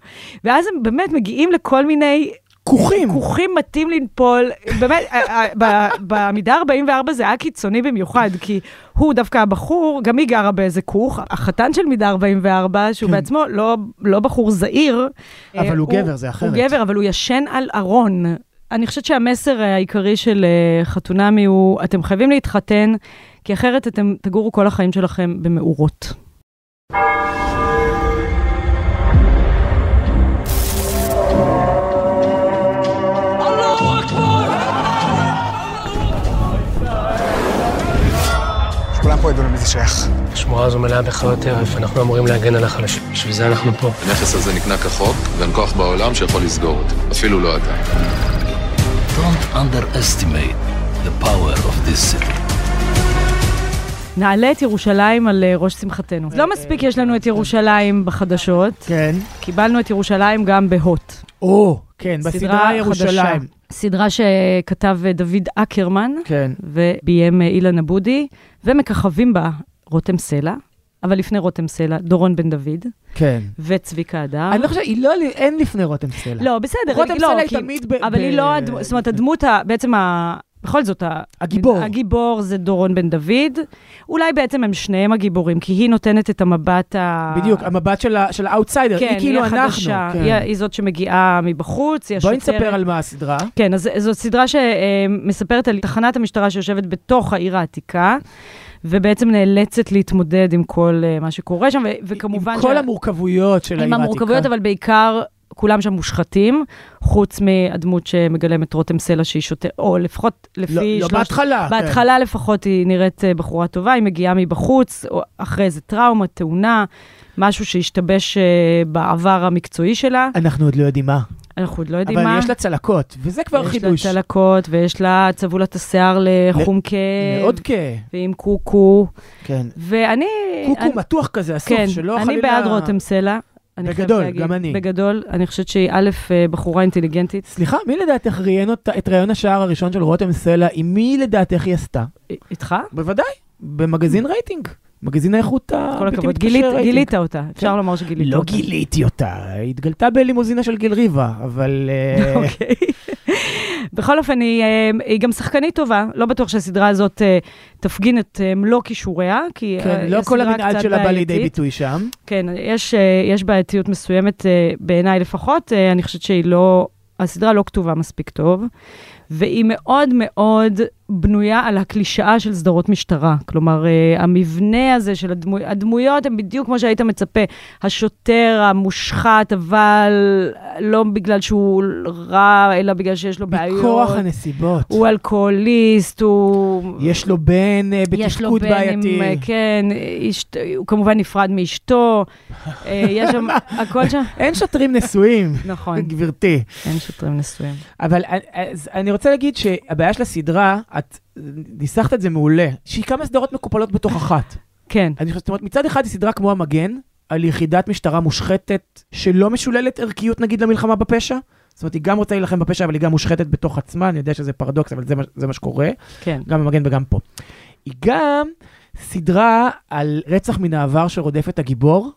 ואז הם באמת מגיעים לכל מיני... כוכים. כוכים מטים לנפול, באמת, אה, אה, במידה 44 זה היה קיצוני במיוחד, כי הוא דווקא הבחור, גם היא גרה באיזה כוך, החתן של מידה 44, שהוא כן. בעצמו לא, לא בחור זעיר. אבל אה, הוא גבר, זה אחרת. הוא גבר, אבל הוא ישן על ארון. אני חושבת שהמסר העיקרי של חתונמי הוא, אתם חייבים להתחתן, כי אחרת אתם תגורו כל החיים שלכם במאורות. החברה הזו מלאה בחיות טרף, אנחנו אמורים להגן על החלשים. בשביל זה אנחנו פה. הנכס הזה נקנה כחוק, ואין כוח בעולם שיכול לסגור אותו. אפילו לא אתה. Don't underestimate the power of this city. נעלה את ירושלים על אה, ראש שמחתנו. לא מספיק יש לנו את ירושלים בחדשות, כן. קיבלנו את ירושלים גם בהוט. או, כן, סדרה בסדרה ירושלים. סדרה שכתב אה, דוד אקרמן, כן. וביים אה, אילן עבודי, ומככבים בה רותם סלע, אבל לפני רותם סלע, דורון בן דוד, כן. וצביקה הדר. אני לא חושב, היא לא, אין לפני רותם סלע. לא, בסדר. רותם לא, סלע היא תמיד ב- אבל היא לא, זאת אומרת, הדמות, בעצם. בכל זאת, הגיבור. הגיבור זה דורון בן דוד. אולי בעצם הם שניהם הגיבורים, כי היא נותנת את המבט ה... בדיוק, המבט של האאוטסיידר, כן, היא כאילו אנחנו. החדשה, כן. היא, היא זאת שמגיעה מבחוץ, היא בואי השוטרת. נספר על מה הסדרה. כן, אז זאת סדרה שמספרת על תחנת המשטרה שיושבת בתוך העיר העתיקה, ובעצם נאלצת להתמודד עם כל אה, מה שקורה שם, ו- וכמובן... עם כל שה- המורכבויות של העיר עם העתיקה. המורכבויות, אבל בעיקר כולם שם מושחתים, חוץ מהדמות שמגלמת רותם סלע שהיא שוטרת, או לפחות לפי... לא, לא שלושת- בהתחלה. כן. בהתחלה לפחות היא נראית אה, בחורה טובה, היא מגיעה מבחוץ, או אחרי איזה טראומה, תאונה, משהו שהשתבש אה, בעבר המקצועי שלה. אנחנו עוד לא יודעים מה. אנחנו עוד לא יודעים אבל מה. יש לה צלקות, וזה כבר חידוש. יש לה צלקות, ויש לה, צבעו לה את השיער לחום כאב. מאוד כ... ועם קוקו. כן. ואני... קוקו אני- מתוח כזה, הסוף, כן, שלא אני חלילה... בעד רותם סלע. אני בגדול, להגיד. גם אני. בגדול, אני חושבת שהיא א', אה, בחורה אינטליגנטית. סליחה, מי לדעתך ראיין אותה, את ראיון השער הראשון של רותם סלע, עם מי לדעתך היא עשתה? איתך? בוודאי, במגזין רייטינג. מגזין האיכות כל הבלתי הכבוד. מתפשר גילית-. גילית אותה, אפשר לומר שגילית לא אותה. גיליתי אותה, היא התגלתה בלימוזינה של גיל ריבה, אבל... אה, אוקיי. בכל אופן, היא, אה, היא גם שחקנית טובה. לא בטוח שהסדרה הזאת אה, תפגין את מלוא כישוריה, כי כן, לא כל המנעד שלה בא לידי. ביטוי שם. כן, יש, יש בעייתיות מסוימת, בעיניי לפחות. אני חושבת שהיא לא, הסדרה לא כתובה מספיק טוב, והיא מאוד מאוד בנויה על הקלישאה של סדרות משטרה. כלומר, אה, המבנה הזה של הדמו, הדמויות הם בדיוק כמו שהיית מצפה. השוטר המושחת, אבל לא בגלל שהוא רע, אלא בגלל שיש לו בעיות. מכורח הנסיבות. הוא אלכוהוליסט, הוא... יש לו בן אה, יש לו בתפקוד בן בעייתי. עם, אה, כן, אשת, הוא כמובן נפרד מאשתו, יש שם, הכל שם, אין שוטרים נשואים, נכון, גברתי. אין שוטרים נשואים. אבל אז אני רוצה להגיד שהבעיה של הסדרה, את ניסחת את זה מעולה, שהיא כמה סדרות מקופלות בתוך אחת. כן, אני חושבת, זאת אומרת, מצד אחד היא סדרה כמו המגן, על יחידת משטרה מושחתת, שלא משוללת ערכיות נגיד למלחמה בפשע. זאת אומרת, היא גם רוצה להילחם בפשע, אבל היא גם מושחתת בתוך עצמה, אני יודע שזה פרדוקס, אבל זה מה, זה מה שקורה, כן, גם במגן וגם פה. היא גם סדרה על רצח מן העבר שרודף את הגיבור,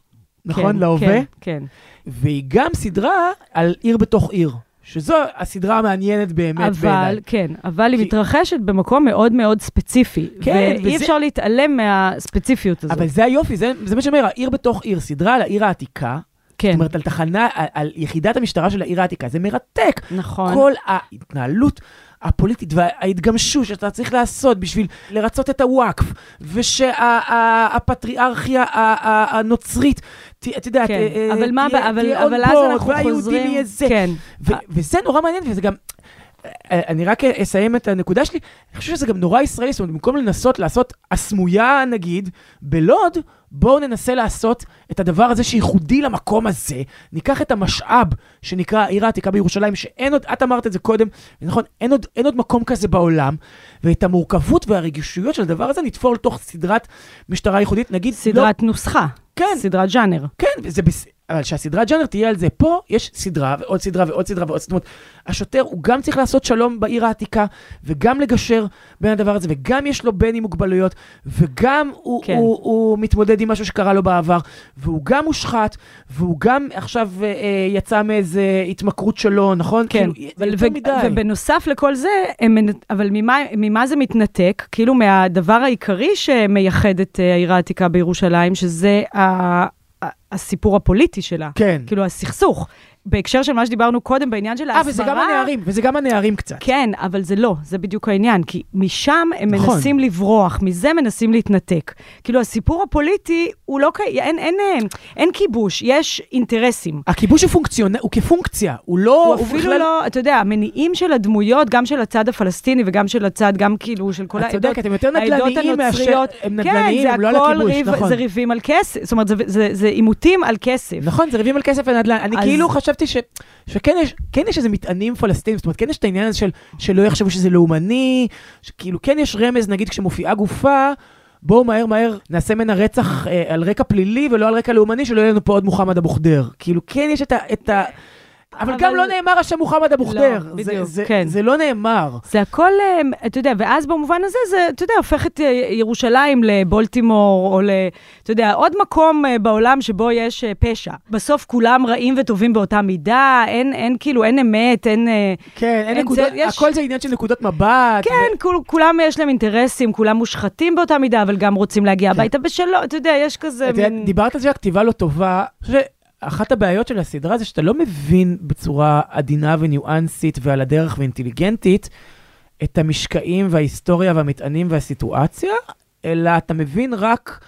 נכון? כן, להווה. כן, כן. והיא גם סדרה על עיר בתוך עיר, שזו הסדרה המעניינת באמת אבל, בעיניי. כן, אבל היא כי- מתרחשת במקום מאוד מאוד ספציפי. כן, ואי וזה- אפשר להתעלם מהספציפיות הזאת. אבל זה היופי, זה, זה מה שאומר, העיר בתוך עיר, סדרה על העיר העתיקה, כן, זאת אומרת, על תחנה, על, על יחידת המשטרה של העיר העתיקה, זה מרתק. נכון. כל ההתנהלות הפוליטית וההתגמשות שאתה צריך לעשות בשביל לרצות את הוואקף, ושהפטריארכיה הנוצרית, את יודעת, כן, אה, אה, אבל מה, תהיה- אבל, אז אנחנו יהיה זה. כן, וזה נורא מעניין, וזה גם... אה, אני רק אסיים את הנקודה שלי, אני חושב שזה גם נורא ישראלי, זאת אומרת, במקום לנסות לעשות הסמויה, נגיד, בלוד, בואו ננסה לעשות את הדבר הזה שייחודי למקום הזה. ניקח את המשאב שנקרא העיר העתיקה בירושלים, שאין עוד, את אמרת את זה קודם, נכון, אין עוד, אין עוד מקום כזה בעולם, ואת המורכבות והרגישויות של הדבר הזה נתפור לתוך סדרת משטרה ייחודית, נגיד, לא, סדרת נוסחה, כן. סדרת ז'אנר. כן, זה בס... אבל שהסדרת ג'אנר תהיה על זה. פה יש סדרה ועוד סדרה ועוד סדרה ועוד סדרה. השוטר, הוא גם צריך לעשות שלום בעיר העתיקה, וגם לגשר בין הדבר הזה, וגם יש לו בן עם מוגבלויות, וגם הוא, כן. כן. הוא, הוא מתמודד עם משהו שקרה לו בעבר, והוא גם מושחת, והוא גם עכשיו אה, אה, יצא מאיזה התמכרות שלו, נכון? כן, כאילו, אבל יותר ו- מדי. ובנוסף לכל זה, הם, אבל ממה, ממה זה מתנתק? כאילו מהדבר העיקרי שמייחד את אה, העיר העתיקה בירושלים, שזה ה- הסיפור הפוליטי שלה. כן. כאילו הסכסוך. בהקשר של מה שדיברנו קודם, בעניין של אה, ההסברה... וזה גם הנערים, וזה גם הנערים קצת. כן, אבל זה לא, זה בדיוק העניין, כי משם הם נכון. מנסים לברוח, מזה מנסים להתנתק. כאילו, הסיפור הפוליטי, הוא לא, ק- אין, אין, אין, אין כיבוש, יש אינטרסים. הכיבוש הוא פונקציונ... הוא כפונקציה, הוא לא... הוא אפילו לא, אתה יודע, המניעים של הדמויות, גם של הצד הפלסטיני וגם של הצד, גם כאילו של כל את העדות, צודקת, הם יותר נדל"ניים מאשר... הם כן, נדל"ניים, זה הם לא על הכיבוש, ריב, נכון. זה ריבים על כסף, זאת אומרת, זה- זה- זה עימותים על כסף. נכון, זה ריבים על כסף ונדל"ן. אני כאילו חשבתי ש, שכן יש, כן יש איזה מטענים פלסטינים, זאת אומרת, כן יש את העניין הזה של שלא יחשבו שזה לאומני, שכאילו כן יש רמז, נגיד כשמופיעה גופה, בואו מהר מהר נעשה ממנה רצח אה, על רקע פלילי ולא על רקע לאומני, שלא יהיה לנו פה עוד מוחמד אבו. כאילו כן יש את ה... את ה... אבל, גם לא נאמר השם מוחמד אבו ח'דיר. לא, בדיוק, זה, כן. זה לא נאמר. זה הכל, אה, אתה יודע, ואז במובן הזה, זה, אתה יודע, הופך את אה, ירושלים לבולטימור, או ל... אתה יודע, עוד מקום אה, בעולם שבו יש אה, פשע. בסוף כולם רעים וטובים באותה מידה, אין, אין כאילו, אין אמת, אין... כן, אין אין נקודות, זה- יש- הכל זה עניין של נקודות מבט. כן, כול, כולם יש להם אינטרסים, כולם מושחתים באותה מידה, אבל גם רוצים להגיע כן. הביתה בשלום, אתה יודע, יש כזה את יודעת, מין... דיברת על זה שהכתיבה לא טובה. אני שאחת הבעיות של הסדרה זה שאתה לא מבין בצורה עדינה וניואנסית ועל הדרך ואינטליגנטית את המשקעים וההיסטוריה והמטענים והסיטואציה, אלא אתה מבין רק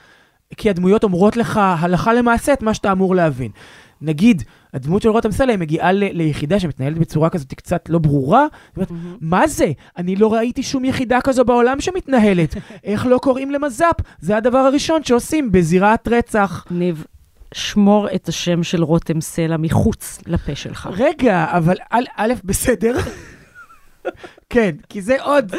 כי הדמויות אומרות לך הלכה למעשה את מה שאתה אמור להבין. נגיד, הדמות של רותם סלע מגיעה ל- ליחידה שמתנהלת בצורה כזאת קצת לא ברורה, אומרת, מה זה? אני לא ראיתי שום יחידה כזו בעולם שמתנהלת. איך לא קוראים למז"פ? זה הדבר הראשון שעושים בזירת רצח. ניב, שמור את השם של רותם סלע מחוץ לפה שלך. רגע, אבל א', בסדר. כן, כי זה עוד,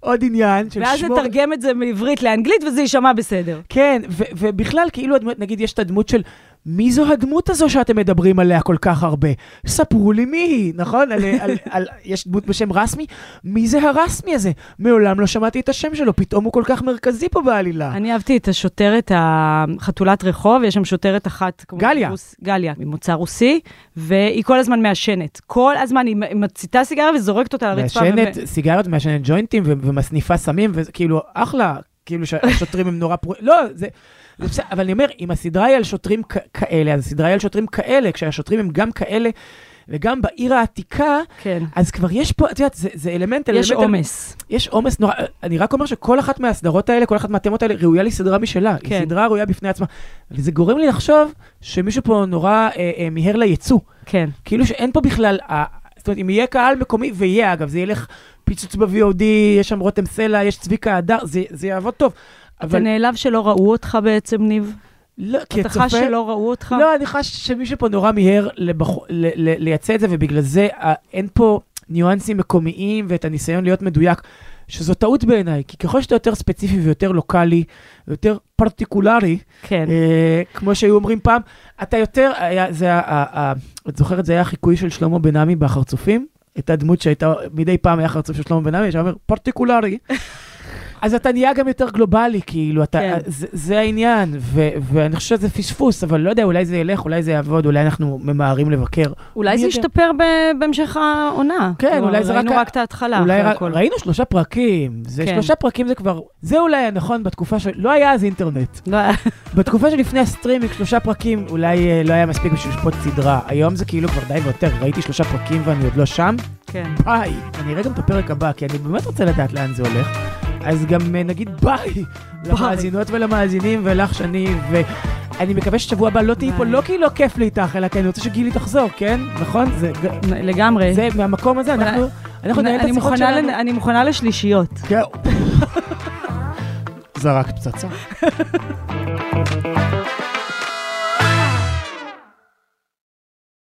עוד עניין של ואז שמור... נתרגם את זה מעברית לאנגלית וזה יישמע בסדר. כן, ובכלל, כאילו, נגיד, יש את הדמות של... מי זו הדמות הזו שאתם מדברים עליה כל כך הרבה? ספרו לי מי היא, נכון? על, על, על, יש דמות בשם רסמי? מי זה הרסמי הזה? מעולם לא שמעתי את השם שלו, פתאום הוא כל כך מרכזי פה בעלילה. אני אהבתי את השוטרת, החתולת רחוב, יש שם שוטרת אחת. כמו גליה. רוס, גליה, ממוצא רוסי, והיא כל הזמן מעשנת. כל הזמן היא מציתה סיגריה וזורקת אותה על הרצפה. מעשנת סיגריות, מעשנת ג'וינטים ו- ומסניפה סמים, וכאילו, אחלה, כאילו שהשוטרים הם נורא פרו... לא, זה... זה בסדר, אבל אני אומר, אם הסדרה היא על שוטרים כ- כאלה, אז הסדרה היא על שוטרים כאלה, כשהשוטרים הם גם כאלה, וגם בעיר העתיקה, כן. אז כבר יש פה, את יודעת, זה, זה אלמנט, יש אלמנט, עומס. יש עומס נורא, אני רק אומר שכל אחת מהסדרות האלה, כל אחת מהתמות האלה, ראויה לסדרה משלה. כן. היא סדרה ראויה בפני עצמה. וזה גורם לי לחשוב שמישהו פה נורא אה, אה, מיהר ליצוא. כן. כאילו שאין פה בכלל, אה, זאת אומרת, אם יהיה קהל מקומי, ויהיה אגב, זה ילך פיצוץ ב-VOD, יש שם רותם סלע, יש צביקה הדר, זה, זה יעבוד טוב. אתה אבל נעלב שלא ראו אותך בעצם, ניב? לא, כי אתה הצופה... חש שלא ראו אותך? לא, אני חש שמישהו פה נורא מיהר לבח... ל... ל... לייצא את זה, ובגלל זה אה, אין פה ניואנסים מקומיים ואת הניסיון להיות מדויק, שזו טעות בעיניי, כי ככל שאתה יותר ספציפי ויותר לוקאלי, ויותר פרטיקולרי, כן. אה, כמו שהיו אומרים פעם, אתה יותר, היה, זה, ה- ה- ה- את זוכרת, זה היה החיקוי של שלמה בן עמי בחרצופים? הייתה דמות שהייתה, מדי פעם היה חרצוף של שלמה בן עמי, שהיה אומר, פרטיקולרי. אז אתה נהיה גם יותר גלובלי, כאילו, אתה, כן. זה, זה העניין, ו, ואני חושב שזה פספוס, אבל לא יודע, אולי זה ילך, אולי זה יעבוד, אולי אנחנו ממהרים לבקר. אולי זה? ישתפר בהמשך העונה. כן, כלומר, אולי זה רק ראינו רק את ההתחלה, אולי רק. ראינו שלושה פרקים, זה כן. שלושה פרקים זה כבר, זה אולי היה נכון בתקופה של, לא היה אז אינטרנט. לא, בתקופה שלפני הסטרימינג, שלושה פרקים אולי אה, לא היה מספיק בשביל לשפוט סדרה. היום זה כאילו כבר די והותר, ראיתי שלושה פרקים ואני עוד לא שם. כן. ביי. אני אראה גם את הפרק הבא, כי אני באמת רוצה לדעת לאן זה הולך. אז גם אה, נגיד ביי למאזינות ולמאזינים ולך שני, ואני מקווה ששבוע הבא לא תהיי פה, ביי. לא כי לא כיף לי איתך, אלא כי אני רוצה שגילי תחזור, כן? נכון? זה, לגמרי. זה מהמקום הזה, אנחנו, אנחנו ננהל את אני השיחות מוכנה שלנו. לנ- אני מוכנה לשלישיות. כן. זרקת פצצה.